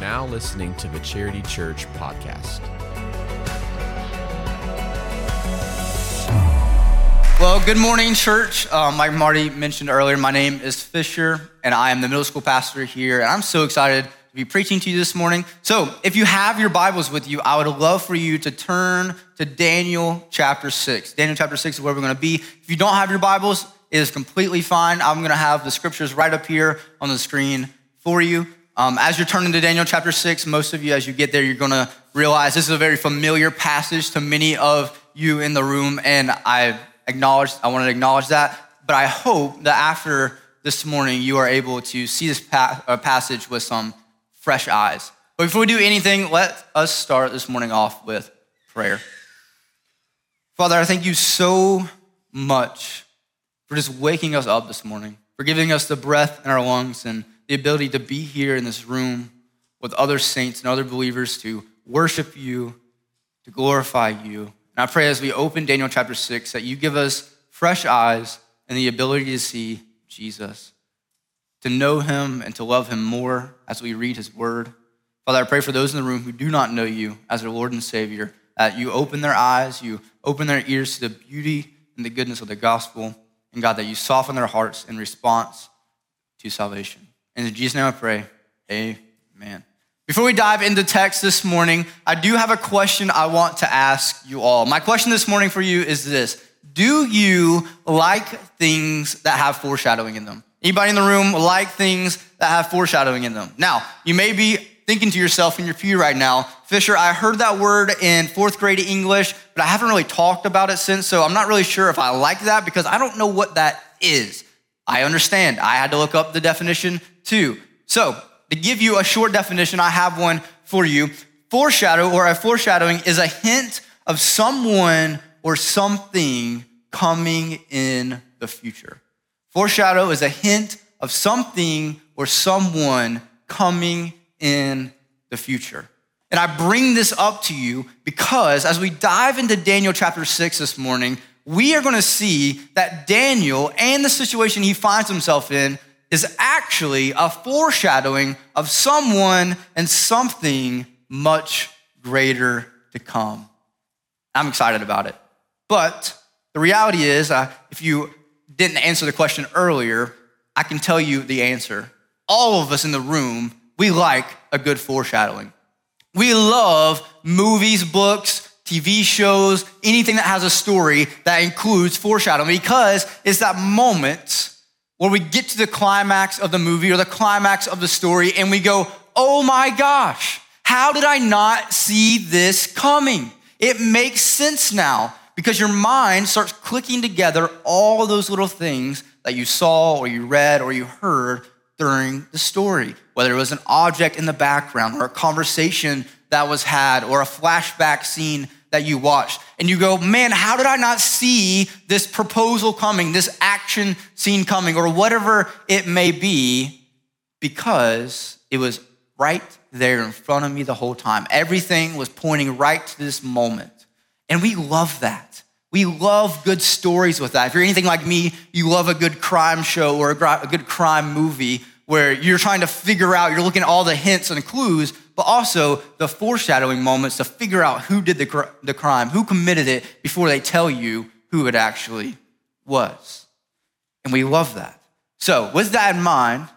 now listening to the Charity Church podcast. Well, good morning, church. Um, like Marty mentioned earlier, my name is Fisher, and I am the middle school pastor here. And I'm so excited to be preaching to you this morning. So, if you have your Bibles with you, I would love for you to turn to Daniel chapter 6. Daniel chapter 6 is where we're going to be. If you don't have your Bibles, it is completely fine. I'm going to have the scriptures right up here on the screen for you. Um, as you're turning to Daniel chapter 6, most of you, as you get there, you're going to realize this is a very familiar passage to many of you in the room, and I acknowledge, I want to acknowledge that. But I hope that after this morning, you are able to see this pa- uh, passage with some fresh eyes. But before we do anything, let us start this morning off with prayer. Father, I thank you so much for just waking us up this morning, for giving us the breath in our lungs and the ability to be here in this room with other saints and other believers to worship you, to glorify you. And I pray as we open Daniel chapter 6 that you give us fresh eyes and the ability to see Jesus, to know him and to love him more as we read his word. Father, I pray for those in the room who do not know you as their Lord and Savior, that you open their eyes, you open their ears to the beauty and the goodness of the gospel, and God, that you soften their hearts in response to salvation. And in Jesus' name I pray, amen. Before we dive into text this morning, I do have a question I want to ask you all. My question this morning for you is this Do you like things that have foreshadowing in them? Anybody in the room like things that have foreshadowing in them? Now, you may be thinking to yourself in your pew right now, Fisher, I heard that word in fourth grade English, but I haven't really talked about it since, so I'm not really sure if I like that because I don't know what that is. I understand. I had to look up the definition too. So, to give you a short definition, I have one for you. Foreshadow or a foreshadowing is a hint of someone or something coming in the future. Foreshadow is a hint of something or someone coming in the future. And I bring this up to you because as we dive into Daniel chapter 6 this morning, we are going to see that Daniel and the situation he finds himself in is actually a foreshadowing of someone and something much greater to come. I'm excited about it. But the reality is, uh, if you didn't answer the question earlier, I can tell you the answer. All of us in the room, we like a good foreshadowing. We love movies, books, TV shows, anything that has a story that includes foreshadowing because it's that moment where we get to the climax of the movie or the climax of the story and we go, oh my gosh, how did I not see this coming? It makes sense now because your mind starts clicking together all those little things that you saw or you read or you heard during the story, whether it was an object in the background or a conversation that was had or a flashback scene that you watched. And you go, man, how did I not see this proposal coming, this action scene coming, or whatever it may be? Because it was right there in front of me the whole time. Everything was pointing right to this moment. And we love that. We love good stories with that. If you're anything like me, you love a good crime show or a good crime movie where you're trying to figure out, you're looking at all the hints and clues, but also the foreshadowing moments to figure out who did the, the crime, who committed it before they tell you who it actually was. And we love that. So, with that in mind,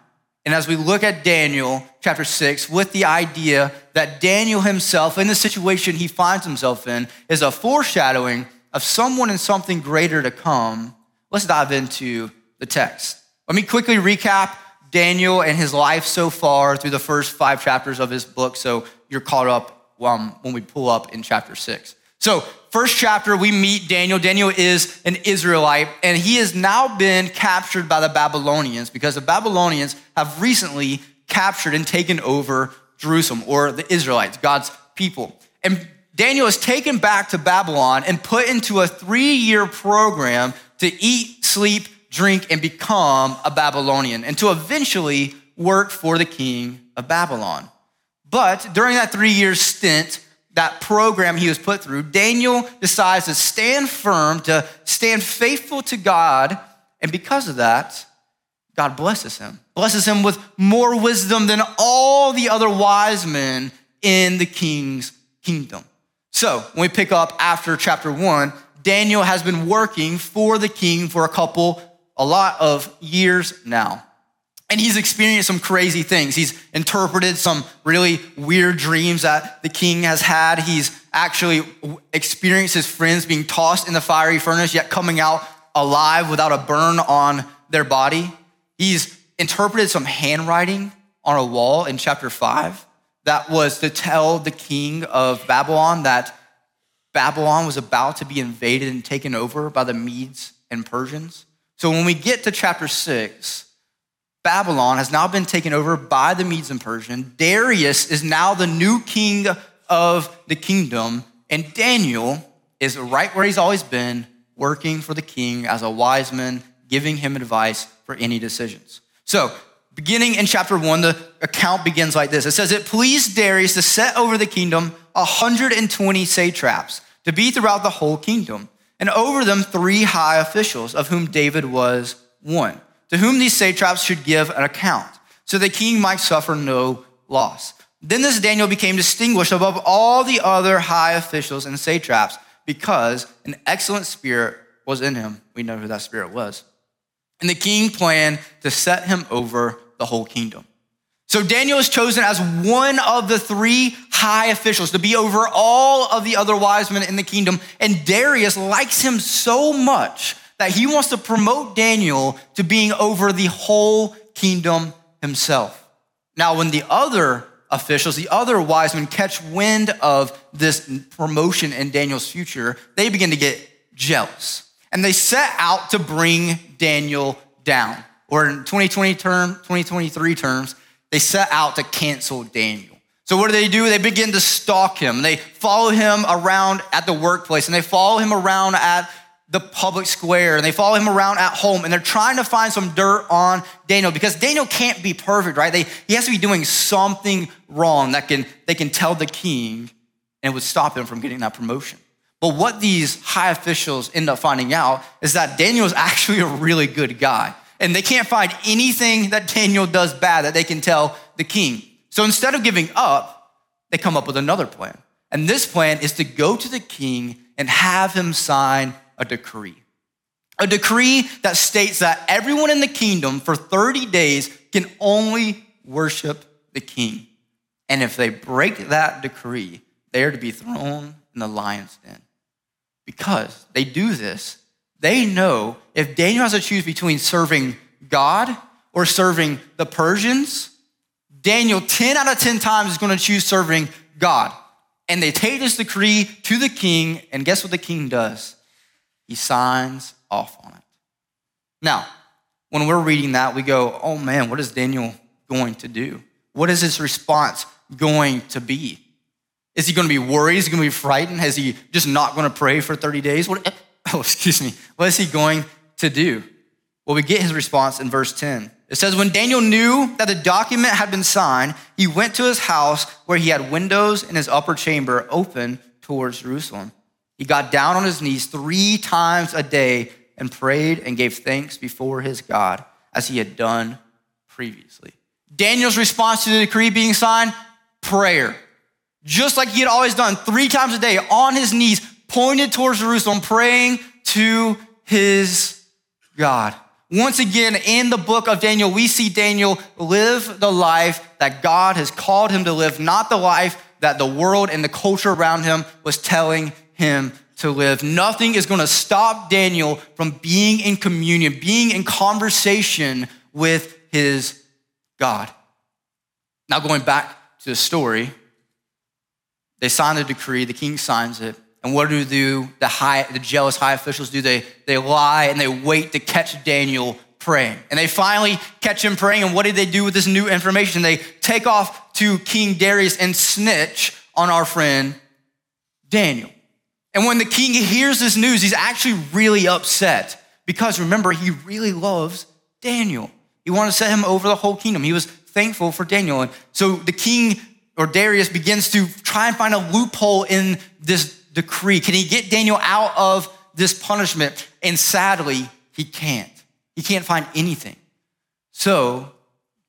and as we look at Daniel chapter 6, with the idea that Daniel himself, in the situation he finds himself in, is a foreshadowing of someone and something greater to come, let's dive into the text. Let me quickly recap Daniel and his life so far through the first five chapters of his book. So you're caught up um, when we pull up in chapter six. So, first chapter, we meet Daniel. Daniel is an Israelite, and he has now been captured by the Babylonians because the Babylonians have recently captured and taken over Jerusalem or the Israelites, God's people. And Daniel is taken back to Babylon and put into a three year program to eat, sleep, drink, and become a Babylonian, and to eventually work for the king of Babylon. But during that three year stint, that program he was put through, Daniel decides to stand firm, to stand faithful to God. And because of that, God blesses him, blesses him with more wisdom than all the other wise men in the king's kingdom. So, when we pick up after chapter one, Daniel has been working for the king for a couple, a lot of years now. And he's experienced some crazy things. He's interpreted some really weird dreams that the king has had. He's actually experienced his friends being tossed in the fiery furnace, yet coming out alive without a burn on their body. He's interpreted some handwriting on a wall in chapter five that was to tell the king of Babylon that Babylon was about to be invaded and taken over by the Medes and Persians. So when we get to chapter six, Babylon has now been taken over by the Medes and Persians. Darius is now the new king of the kingdom, and Daniel is right where he's always been, working for the king as a wise man, giving him advice for any decisions. So, beginning in chapter one, the account begins like this it says, It pleased Darius to set over the kingdom 120 satraps to be throughout the whole kingdom, and over them three high officials, of whom David was one to whom these satraps should give an account, so the king might suffer no loss. Then this Daniel became distinguished above all the other high officials and satraps because an excellent spirit was in him. We know who that spirit was. And the king planned to set him over the whole kingdom. So Daniel is chosen as one of the three high officials to be over all of the other wise men in the kingdom. And Darius likes him so much that he wants to promote Daniel to being over the whole kingdom himself. Now, when the other officials, the other wise men catch wind of this promotion in Daniel's future, they begin to get jealous. And they set out to bring Daniel down. Or in 2020 term, 2023 terms, they set out to cancel Daniel. So what do they do? They begin to stalk him. They follow him around at the workplace and they follow him around at the public square and they follow him around at home and they're trying to find some dirt on Daniel because Daniel can't be perfect, right? They, he has to be doing something wrong that can, they can tell the king and would stop him from getting that promotion. But what these high officials end up finding out is that Daniel is actually a really good guy. And they can't find anything that Daniel does bad that they can tell the king. So instead of giving up, they come up with another plan. And this plan is to go to the king and have him sign a decree. A decree that states that everyone in the kingdom for 30 days can only worship the king. And if they break that decree, they are to be thrown in the lion's den. Because they do this, they know if Daniel has to choose between serving God or serving the Persians, Daniel 10 out of 10 times is going to choose serving God. And they take this decree to the king, and guess what the king does? He signs off on it. Now, when we're reading that, we go, oh man, what is Daniel going to do? What is his response going to be? Is he going to be worried? Is he going to be frightened? Is he just not going to pray for 30 days? What, excuse me. What is he going to do? Well, we get his response in verse 10. It says, When Daniel knew that the document had been signed, he went to his house where he had windows in his upper chamber open towards Jerusalem. He got down on his knees three times a day and prayed and gave thanks before his God as he had done previously. Daniel's response to the decree being signed prayer. Just like he had always done, three times a day on his knees, pointed towards Jerusalem, praying to his God. Once again, in the book of Daniel, we see Daniel live the life that God has called him to live, not the life that the world and the culture around him was telling him to live. Nothing is going to stop Daniel from being in communion, being in conversation with his God. Now, going back to the story, they sign the decree, the king signs it. And what do the, the, high, the jealous high officials do? They, they lie and they wait to catch Daniel praying. And they finally catch him praying. And what did they do with this new information? They take off to King Darius and snitch on our friend Daniel. And when the king hears this news, he's actually really upset because remember, he really loves Daniel. He wanted to set him over the whole kingdom. He was thankful for Daniel. And so the king or Darius begins to try and find a loophole in this decree. Can he get Daniel out of this punishment? And sadly, he can't. He can't find anything. So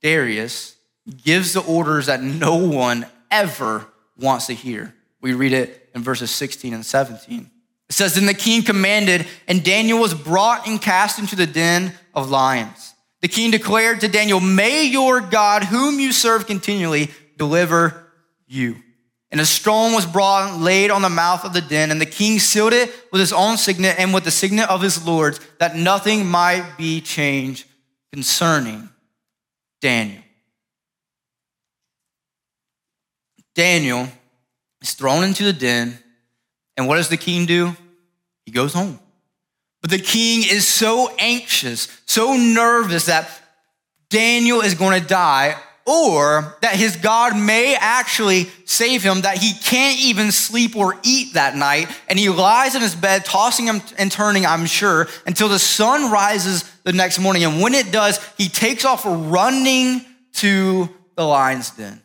Darius gives the orders that no one ever wants to hear. We read it in verses 16 and 17. It says, Then the king commanded, and Daniel was brought and cast into the den of lions. The king declared to Daniel, May your God, whom you serve continually, deliver you. And a stone was brought and laid on the mouth of the den, and the king sealed it with his own signet and with the signet of his lords, that nothing might be changed concerning Daniel. Daniel is thrown into the den, and what does the king do? He goes home. But the king is so anxious, so nervous that Daniel is going to die or that his God may actually save him, that he can't even sleep or eat that night. And he lies in his bed, tossing and turning, I'm sure, until the sun rises the next morning. And when it does, he takes off running to the lion's den.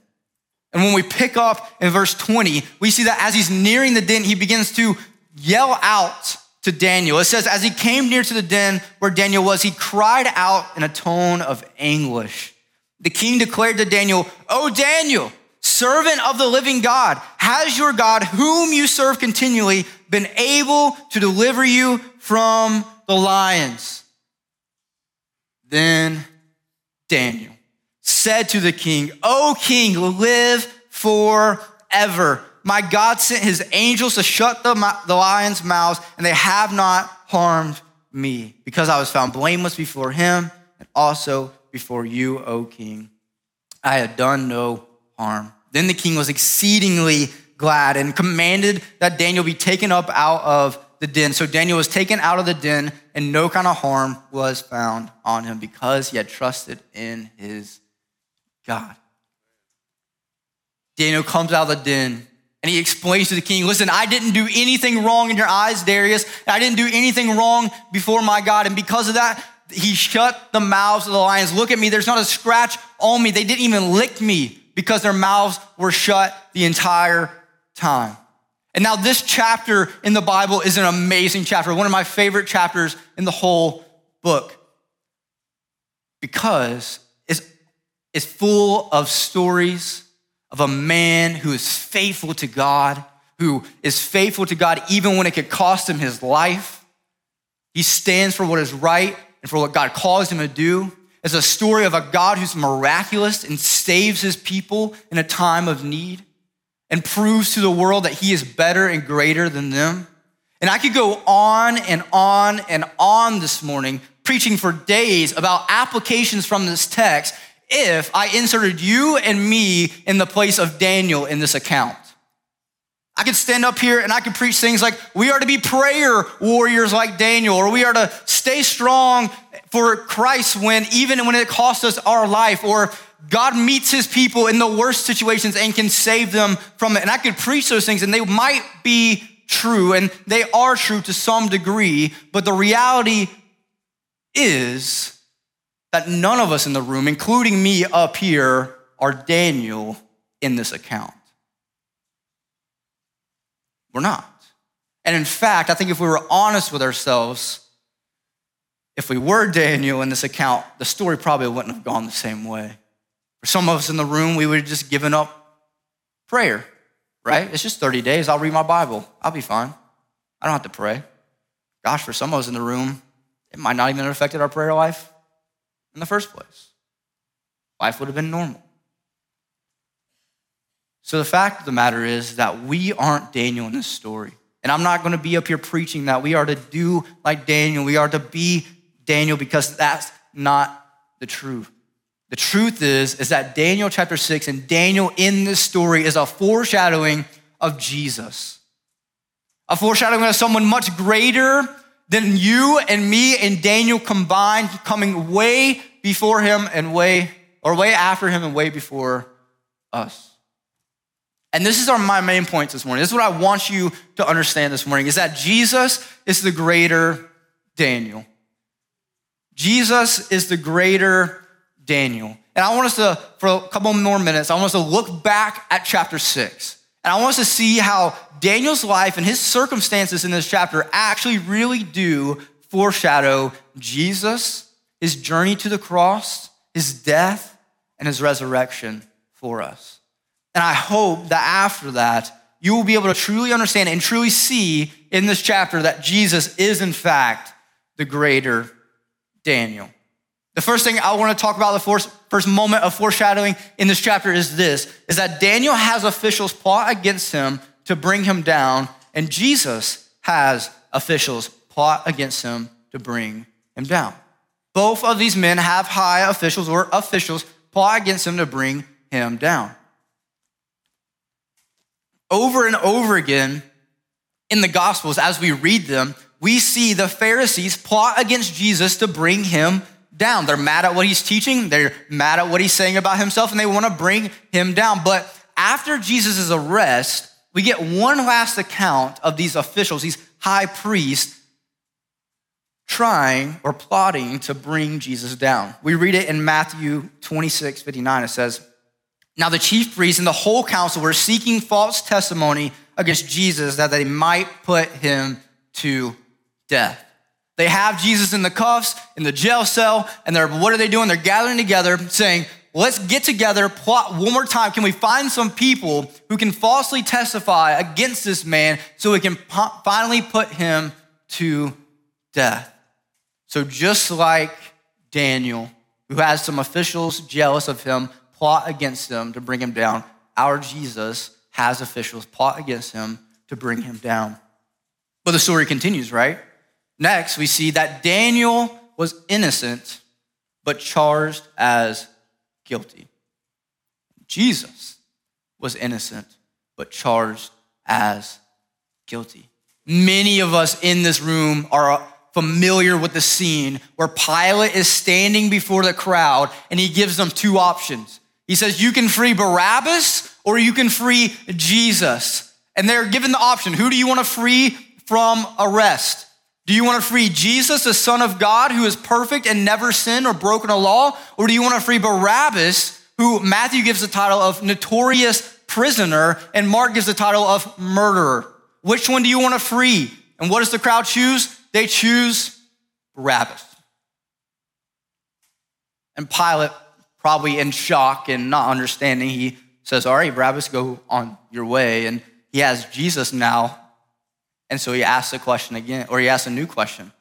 And when we pick up in verse 20, we see that as he's nearing the den, he begins to yell out to Daniel. It says, as he came near to the den where Daniel was, he cried out in a tone of anguish. The king declared to Daniel, O Daniel, servant of the living God, has your God, whom you serve continually, been able to deliver you from the lions? Then Daniel said to the king, O king, live forever. My God sent his angels to shut the, the lions' mouths, and they have not harmed me, because I was found blameless before him and also before you, O king. I had done no harm. Then the king was exceedingly glad and commanded that Daniel be taken up out of the den. So Daniel was taken out of the den, and no kind of harm was found on him because he had trusted in his God. Daniel comes out of the den and he explains to the king, listen, I didn't do anything wrong in your eyes, Darius. I didn't do anything wrong before my God. And because of that, he shut the mouths of the lions. Look at me, there's not a scratch on me. They didn't even lick me because their mouths were shut the entire time. And now, this chapter in the Bible is an amazing chapter, one of my favorite chapters in the whole book, because it's, it's full of stories of a man who is faithful to God, who is faithful to God even when it could cost him his life. He stands for what is right and for what God calls him to do. It's a story of a God who's miraculous and saves his people in a time of need and proves to the world that he is better and greater than them. And I could go on and on and on this morning, preaching for days about applications from this text if I inserted you and me in the place of Daniel in this account. I could stand up here and I could preach things like we are to be prayer warriors like Daniel, or we are to stay strong for Christ when even when it costs us our life, or God meets his people in the worst situations and can save them from it. And I could preach those things and they might be true and they are true to some degree, but the reality is that none of us in the room, including me up here, are Daniel in this account. We're not. And in fact, I think if we were honest with ourselves, if we were Daniel in this account, the story probably wouldn't have gone the same way. For some of us in the room, we would have just given up prayer, right? It's just 30 days. I'll read my Bible. I'll be fine. I don't have to pray. Gosh, for some of us in the room, it might not even have affected our prayer life in the first place. Life would have been normal. So the fact of the matter is that we aren't Daniel in this story. And I'm not going to be up here preaching that we are to do like Daniel. We are to be Daniel because that's not the truth. The truth is, is that Daniel chapter six and Daniel in this story is a foreshadowing of Jesus. A foreshadowing of someone much greater than you and me and Daniel combined, coming way before him and way, or way after him and way before us. And this is our, my main point this morning. This is what I want you to understand this morning is that Jesus is the greater Daniel. Jesus is the greater Daniel. And I want us to, for a couple more minutes, I want us to look back at chapter six. And I want us to see how Daniel's life and his circumstances in this chapter actually really do foreshadow Jesus, his journey to the cross, his death, and his resurrection for us. And I hope that after that, you will be able to truly understand and truly see in this chapter that Jesus is, in fact, the greater Daniel. The first thing I want to talk about, the first, moment of foreshadowing in this chapter is this, is that Daniel has officials plot against him to bring him down, and Jesus has officials plot against him to bring him down. Both of these men have high officials or officials plot against him to bring him down. Over and over again in the Gospels, as we read them, we see the Pharisees plot against Jesus to bring him down. They're mad at what he's teaching, they're mad at what he's saying about himself, and they want to bring him down. But after Jesus' arrest, we get one last account of these officials, these high priests, trying or plotting to bring Jesus down. We read it in Matthew 26 59. It says, Now the chief priests and the whole council were seeking false testimony against Jesus that they might put him to death. They have Jesus in the cuffs, in the jail cell, and they're, what are they doing? They're gathering together saying, let's get together, plot one more time. Can we find some people who can falsely testify against this man so we can po- finally put him to death? So, just like Daniel, who has some officials jealous of him, plot against him to bring him down, our Jesus has officials plot against him to bring him down. But the story continues, right? Next, we see that Daniel was innocent, but charged as guilty. Jesus was innocent, but charged as guilty. Many of us in this room are familiar with the scene where Pilate is standing before the crowd and he gives them two options. He says, You can free Barabbas or you can free Jesus. And they're given the option who do you want to free from arrest? Do you want to free Jesus, the Son of God, who is perfect and never sinned or broken a law? Or do you want to free Barabbas, who Matthew gives the title of notorious prisoner and Mark gives the title of murderer? Which one do you want to free? And what does the crowd choose? They choose Barabbas. And Pilate, probably in shock and not understanding, he says, All right, Barabbas, go on your way. And he has Jesus now and so he asks the question again, or he asks a new question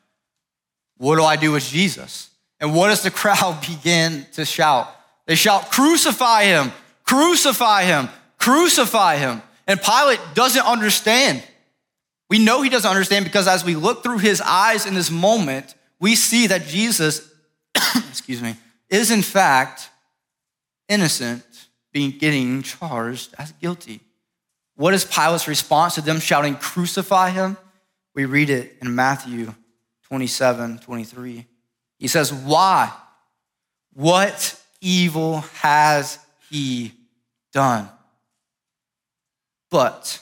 What do I do with Jesus? And what does the crowd begin to shout? They shout, Crucify him, crucify him, crucify him. And Pilate doesn't understand. We know he doesn't understand because as we look through his eyes in this moment, we see that Jesus, excuse me, is in fact innocent, being getting charged as guilty. What is Pilate's response to them shouting, Crucify him? We read it in Matthew 27 23. He says, Why? What evil has he done? But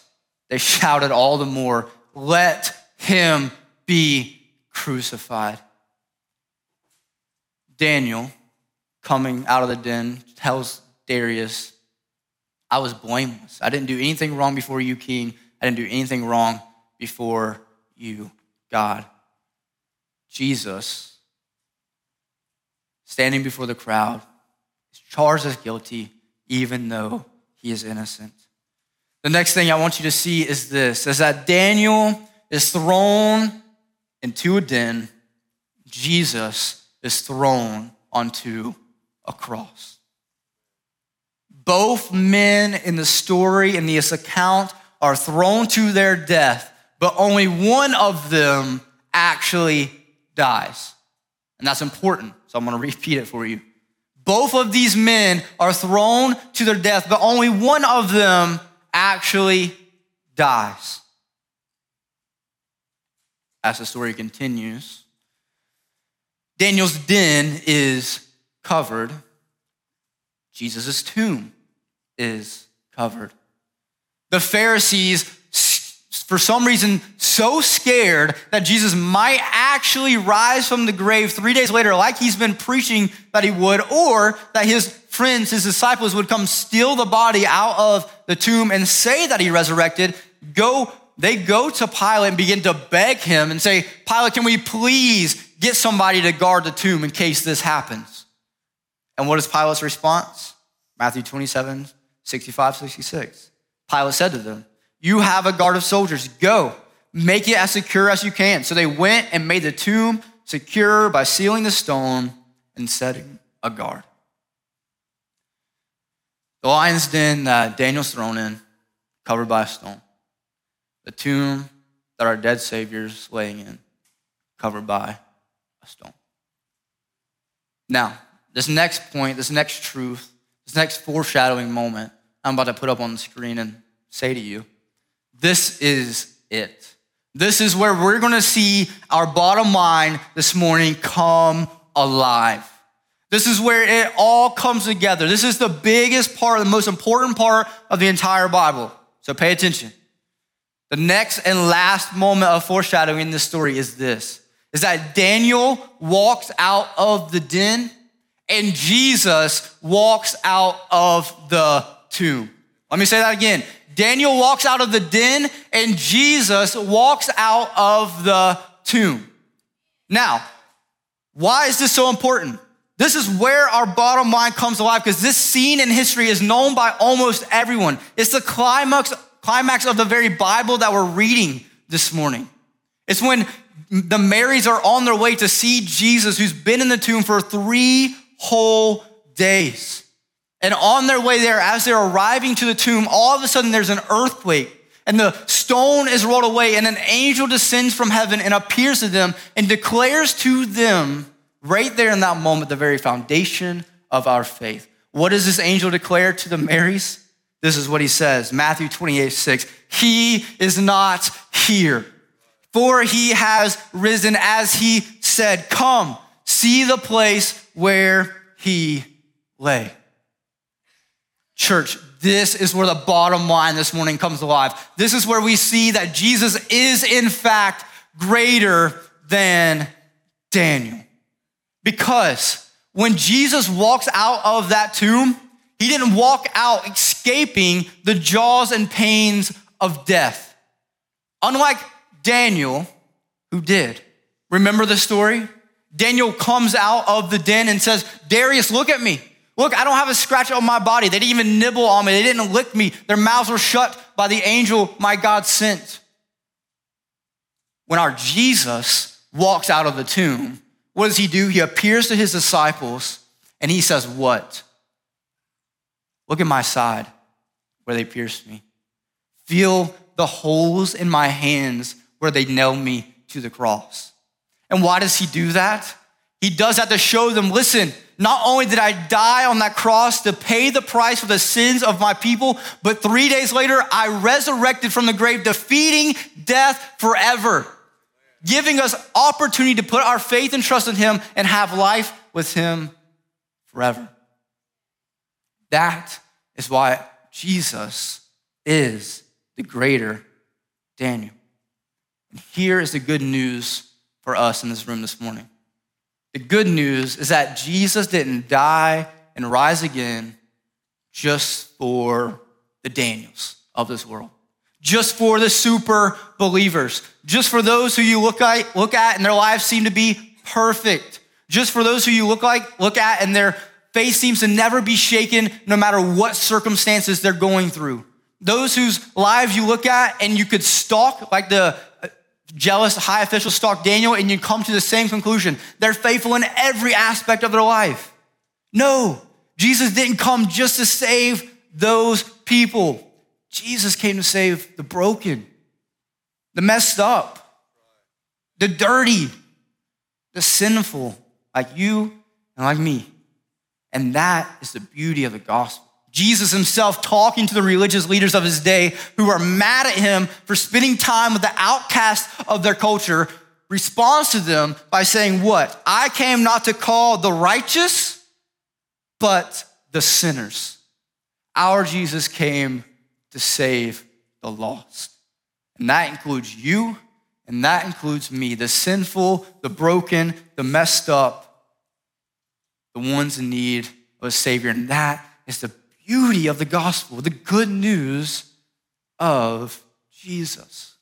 they shouted all the more, Let him be crucified. Daniel, coming out of the den, tells Darius, I was blameless. I didn't do anything wrong before you, King. I didn't do anything wrong before you, God. Jesus, standing before the crowd, is charged as guilty, even though he is innocent. The next thing I want you to see is this is that Daniel is thrown into a den, Jesus is thrown onto a cross. Both men in the story, in this account, are thrown to their death, but only one of them actually dies. And that's important, so I'm gonna repeat it for you. Both of these men are thrown to their death, but only one of them actually dies. As the story continues, Daniel's den is covered, Jesus' tomb is covered. The Pharisees, for some reason, so scared that Jesus might actually rise from the grave three days later, like he's been preaching that he would, or that his friends, his disciples, would come steal the body out of the tomb and say that he resurrected, go, they go to Pilate and begin to beg him and say, Pilate, can we please get somebody to guard the tomb in case this happens? And what is Pilate's response? Matthew 27, 65, 66. Pilate said to them, You have a guard of soldiers. Go, make it as secure as you can. So they went and made the tomb secure by sealing the stone and setting a guard. The lion's den that Daniel's thrown in, covered by a stone. The tomb that our dead Savior's laying in, covered by a stone. Now, this next point, this next truth, this next foreshadowing moment, I'm about to put up on the screen and say to you, this is it. This is where we're gonna see our bottom line this morning come alive. This is where it all comes together. This is the biggest part, the most important part of the entire Bible. So pay attention. The next and last moment of foreshadowing in this story is this is that Daniel walks out of the den and Jesus walks out of the tomb. Let me say that again. Daniel walks out of the den and Jesus walks out of the tomb. Now, why is this so important? This is where our bottom line comes alive because this scene in history is known by almost everyone. It's the climax, climax of the very Bible that we're reading this morning. It's when the Marys are on their way to see Jesus, who's been in the tomb for three whole days. And on their way there, as they're arriving to the tomb, all of a sudden there's an earthquake and the stone is rolled away, and an angel descends from heaven and appears to them and declares to them, right there in that moment, the very foundation of our faith. What does this angel declare to the Marys? This is what he says Matthew 28 6. He is not here, for he has risen as he said. Come, see the place where he lay. Church, this is where the bottom line this morning comes alive. This is where we see that Jesus is, in fact, greater than Daniel. Because when Jesus walks out of that tomb, he didn't walk out escaping the jaws and pains of death. Unlike Daniel, who did. Remember the story? Daniel comes out of the den and says, Darius, look at me. Look, I don't have a scratch on my body. They didn't even nibble on me. They didn't lick me. Their mouths were shut by the angel my God sent. When our Jesus walks out of the tomb, what does he do? He appears to his disciples and he says, What? Look at my side where they pierced me. Feel the holes in my hands where they nailed me to the cross. And why does he do that? He does that to show them listen, not only did I die on that cross to pay the price for the sins of my people, but three days later, I resurrected from the grave, defeating death forever, giving us opportunity to put our faith and trust in him and have life with him forever. That is why Jesus is the greater Daniel. And here is the good news for us in this room this morning. The good news is that Jesus didn't die and rise again just for the Daniels of this world, just for the super believers, just for those who you look at, look at and their lives seem to be perfect, just for those who you look like look at and their faith seems to never be shaken no matter what circumstances they're going through. Those whose lives you look at and you could stalk like the jealous high officials stalk Daniel, and you come to the same conclusion. They're faithful in every aspect of their life. No, Jesus didn't come just to save those people. Jesus came to save the broken, the messed up, the dirty, the sinful, like you and like me. And that is the beauty of the gospel. Jesus himself talking to the religious leaders of his day who are mad at him for spending time with the outcast of their culture, responds to them by saying, What? I came not to call the righteous, but the sinners. Our Jesus came to save the lost. And that includes you, and that includes me, the sinful, the broken, the messed up, the ones in need of a Savior. And that is the beauty of the gospel, the good news of Jesus.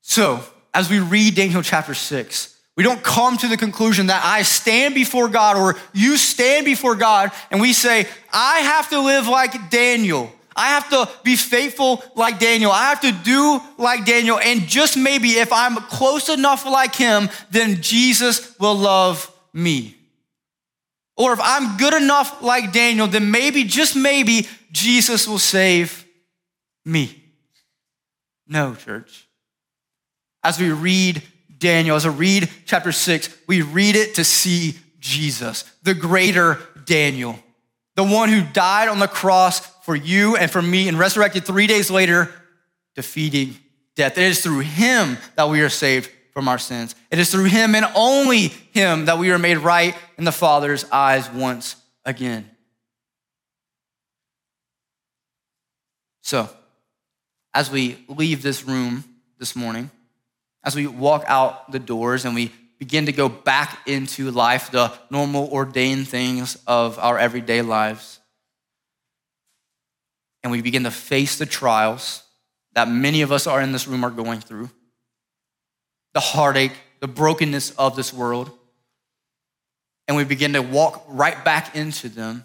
So, as we read Daniel chapter 6, We don't come to the conclusion that I stand before God or you stand before God and we say, I have to live like Daniel. I have to be faithful like Daniel. I have to do like Daniel. And just maybe if I'm close enough like him, then Jesus will love me. Or if I'm good enough like Daniel, then maybe, just maybe, Jesus will save me. No, church. As we read Daniel, as we read chapter six, we read it to see Jesus, the greater Daniel, the one who died on the cross for you and for me and resurrected three days later, defeating death. It is through him that we are saved from our sins. It is through him and only him that we are made right in the Father's eyes once again. So, as we leave this room this morning, as we walk out the doors and we begin to go back into life, the normal ordained things of our everyday lives, and we begin to face the trials that many of us are in this room are going through, the heartache, the brokenness of this world, and we begin to walk right back into them,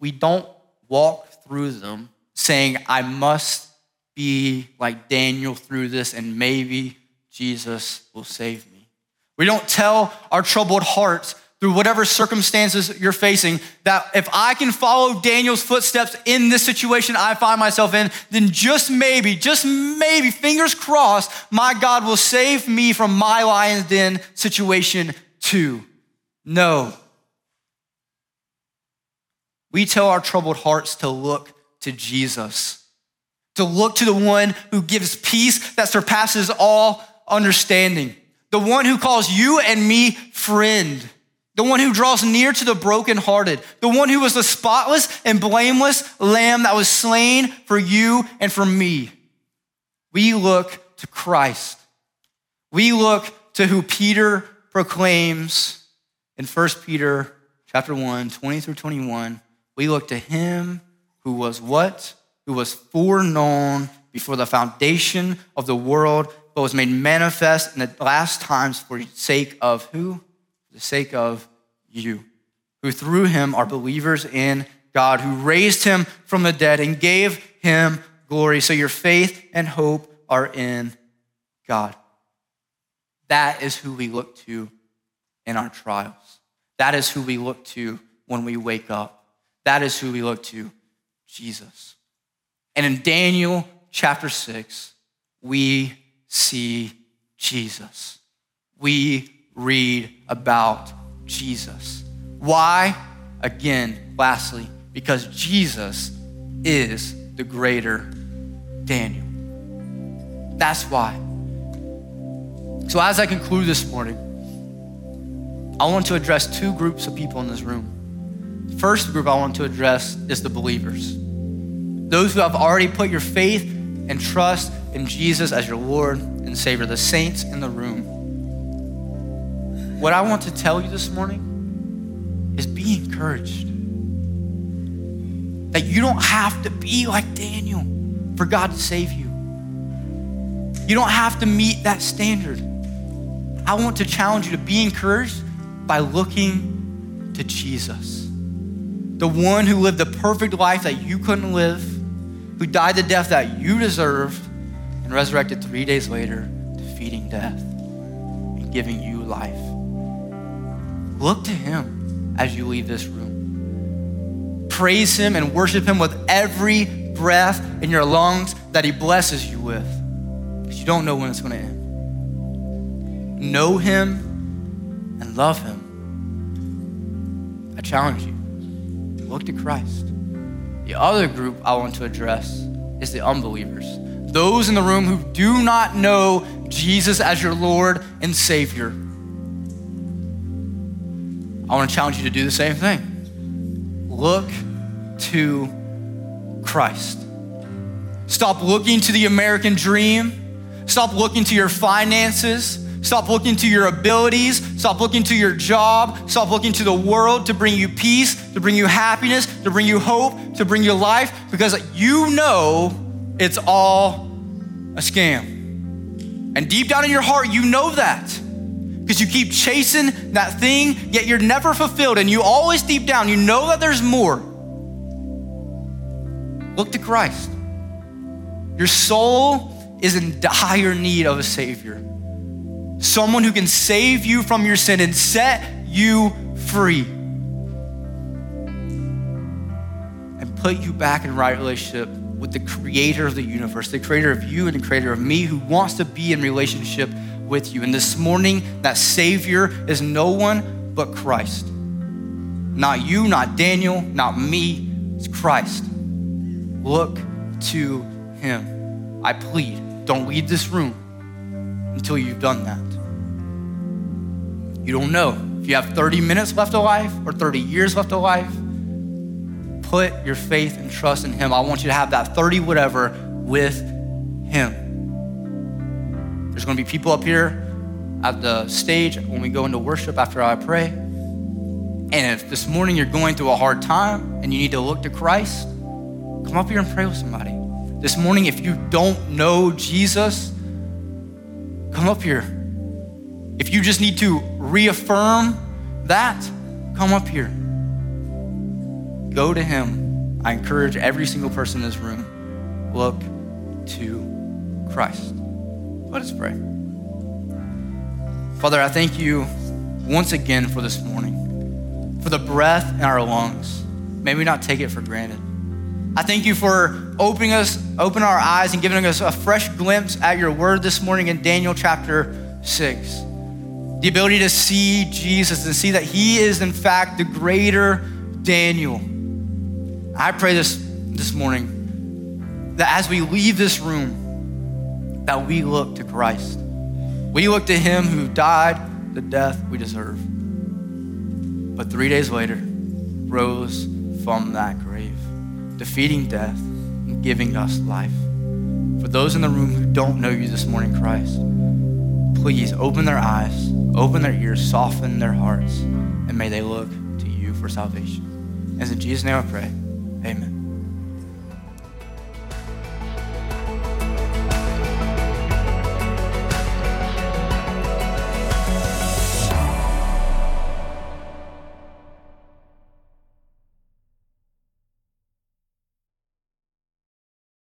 we don't walk through them saying, I must be like Daniel through this, and maybe Jesus will save me. We don't tell our troubled hearts through whatever circumstances you're facing, that if I can follow Daniel's footsteps in this situation I find myself in, then just maybe, just maybe, fingers crossed, my God will save me from my lion's den situation too. No. We tell our troubled hearts to look to Jesus, to look to the one who gives peace that surpasses all understanding, the one who calls you and me friend the one who draws near to the brokenhearted, the one who was the spotless and blameless lamb that was slain for you and for me. We look to Christ. We look to who Peter proclaims in 1 Peter chapter 1, 20 through 21. We look to him who was what? Who was foreknown before the foundation of the world, but was made manifest in the last times for the sake of who? The sake of you, who through him are believers in God, who raised him from the dead and gave him glory. So your faith and hope are in God. That is who we look to in our trials. That is who we look to when we wake up. That is who we look to, Jesus. And in Daniel chapter 6, we see Jesus. We read about Jesus. Why? Again, lastly, because Jesus is the greater Daniel. That's why. So, as I conclude this morning, I want to address two groups of people in this room. First group I want to address is the believers. Those who have already put your faith and trust in Jesus as your Lord and Savior, the saints in the room. What I want to tell you this morning is be encouraged. That you don't have to be like Daniel for God to save you. You don't have to meet that standard. I want to challenge you to be encouraged by looking to Jesus, the one who lived the perfect life that you couldn't live, who died the death that you deserved, and resurrected three days later, defeating death and giving you life. Look to Him as you leave this room. Praise Him and worship Him with every breath in your lungs that He blesses you with. Because you don't know when it's going to end. Know Him and love Him. I challenge you look to Christ. The other group I want to address is the unbelievers. Those in the room who do not know Jesus as your Lord and Savior. I want to challenge you to do the same thing. Look to Christ. Stop looking to the American dream. Stop looking to your finances. Stop looking to your abilities. Stop looking to your job. Stop looking to the world to bring you peace, to bring you happiness, to bring you hope, to bring you life, because you know it's all a scam. And deep down in your heart, you know that. Because you keep chasing that thing, yet you're never fulfilled, and you always deep down, you know that there's more. Look to Christ. Your soul is in dire need of a Savior, someone who can save you from your sin and set you free and put you back in right relationship with the creator of the universe, the creator of you and the creator of me, who wants to be in relationship with you. And this morning, that Savior is no one but Christ. Not you, not Daniel, not me, it's Christ. Look to Him. I plead, don't leave this room until you've done that. You don't know if you have 30 minutes left of life or 30 years left of life. Put your faith and trust in Him. I want you to have that 30 whatever with Him. There's going to be people up here at the stage when we go into worship after I pray. And if this morning you're going through a hard time and you need to look to Christ, come up here and pray with somebody. This morning, if you don't know Jesus, come up here. If you just need to reaffirm that, come up here. Go to Him. I encourage every single person in this room look to Christ. Let us pray. Father, I thank you once again for this morning, for the breath in our lungs. May we not take it for granted. I thank you for opening us, opening our eyes and giving us a fresh glimpse at your word this morning in Daniel chapter 6. The ability to see Jesus and see that he is in fact the greater Daniel. I pray this this morning that as we leave this room, that we look to Christ. We look to him who died the death we deserve. But three days later, rose from that grave defeating death and giving us life. For those in the room who don't know you this morning, Christ, please open their eyes, open their ears, soften their hearts, and may they look to you for salvation. As in Jesus' name I pray, amen.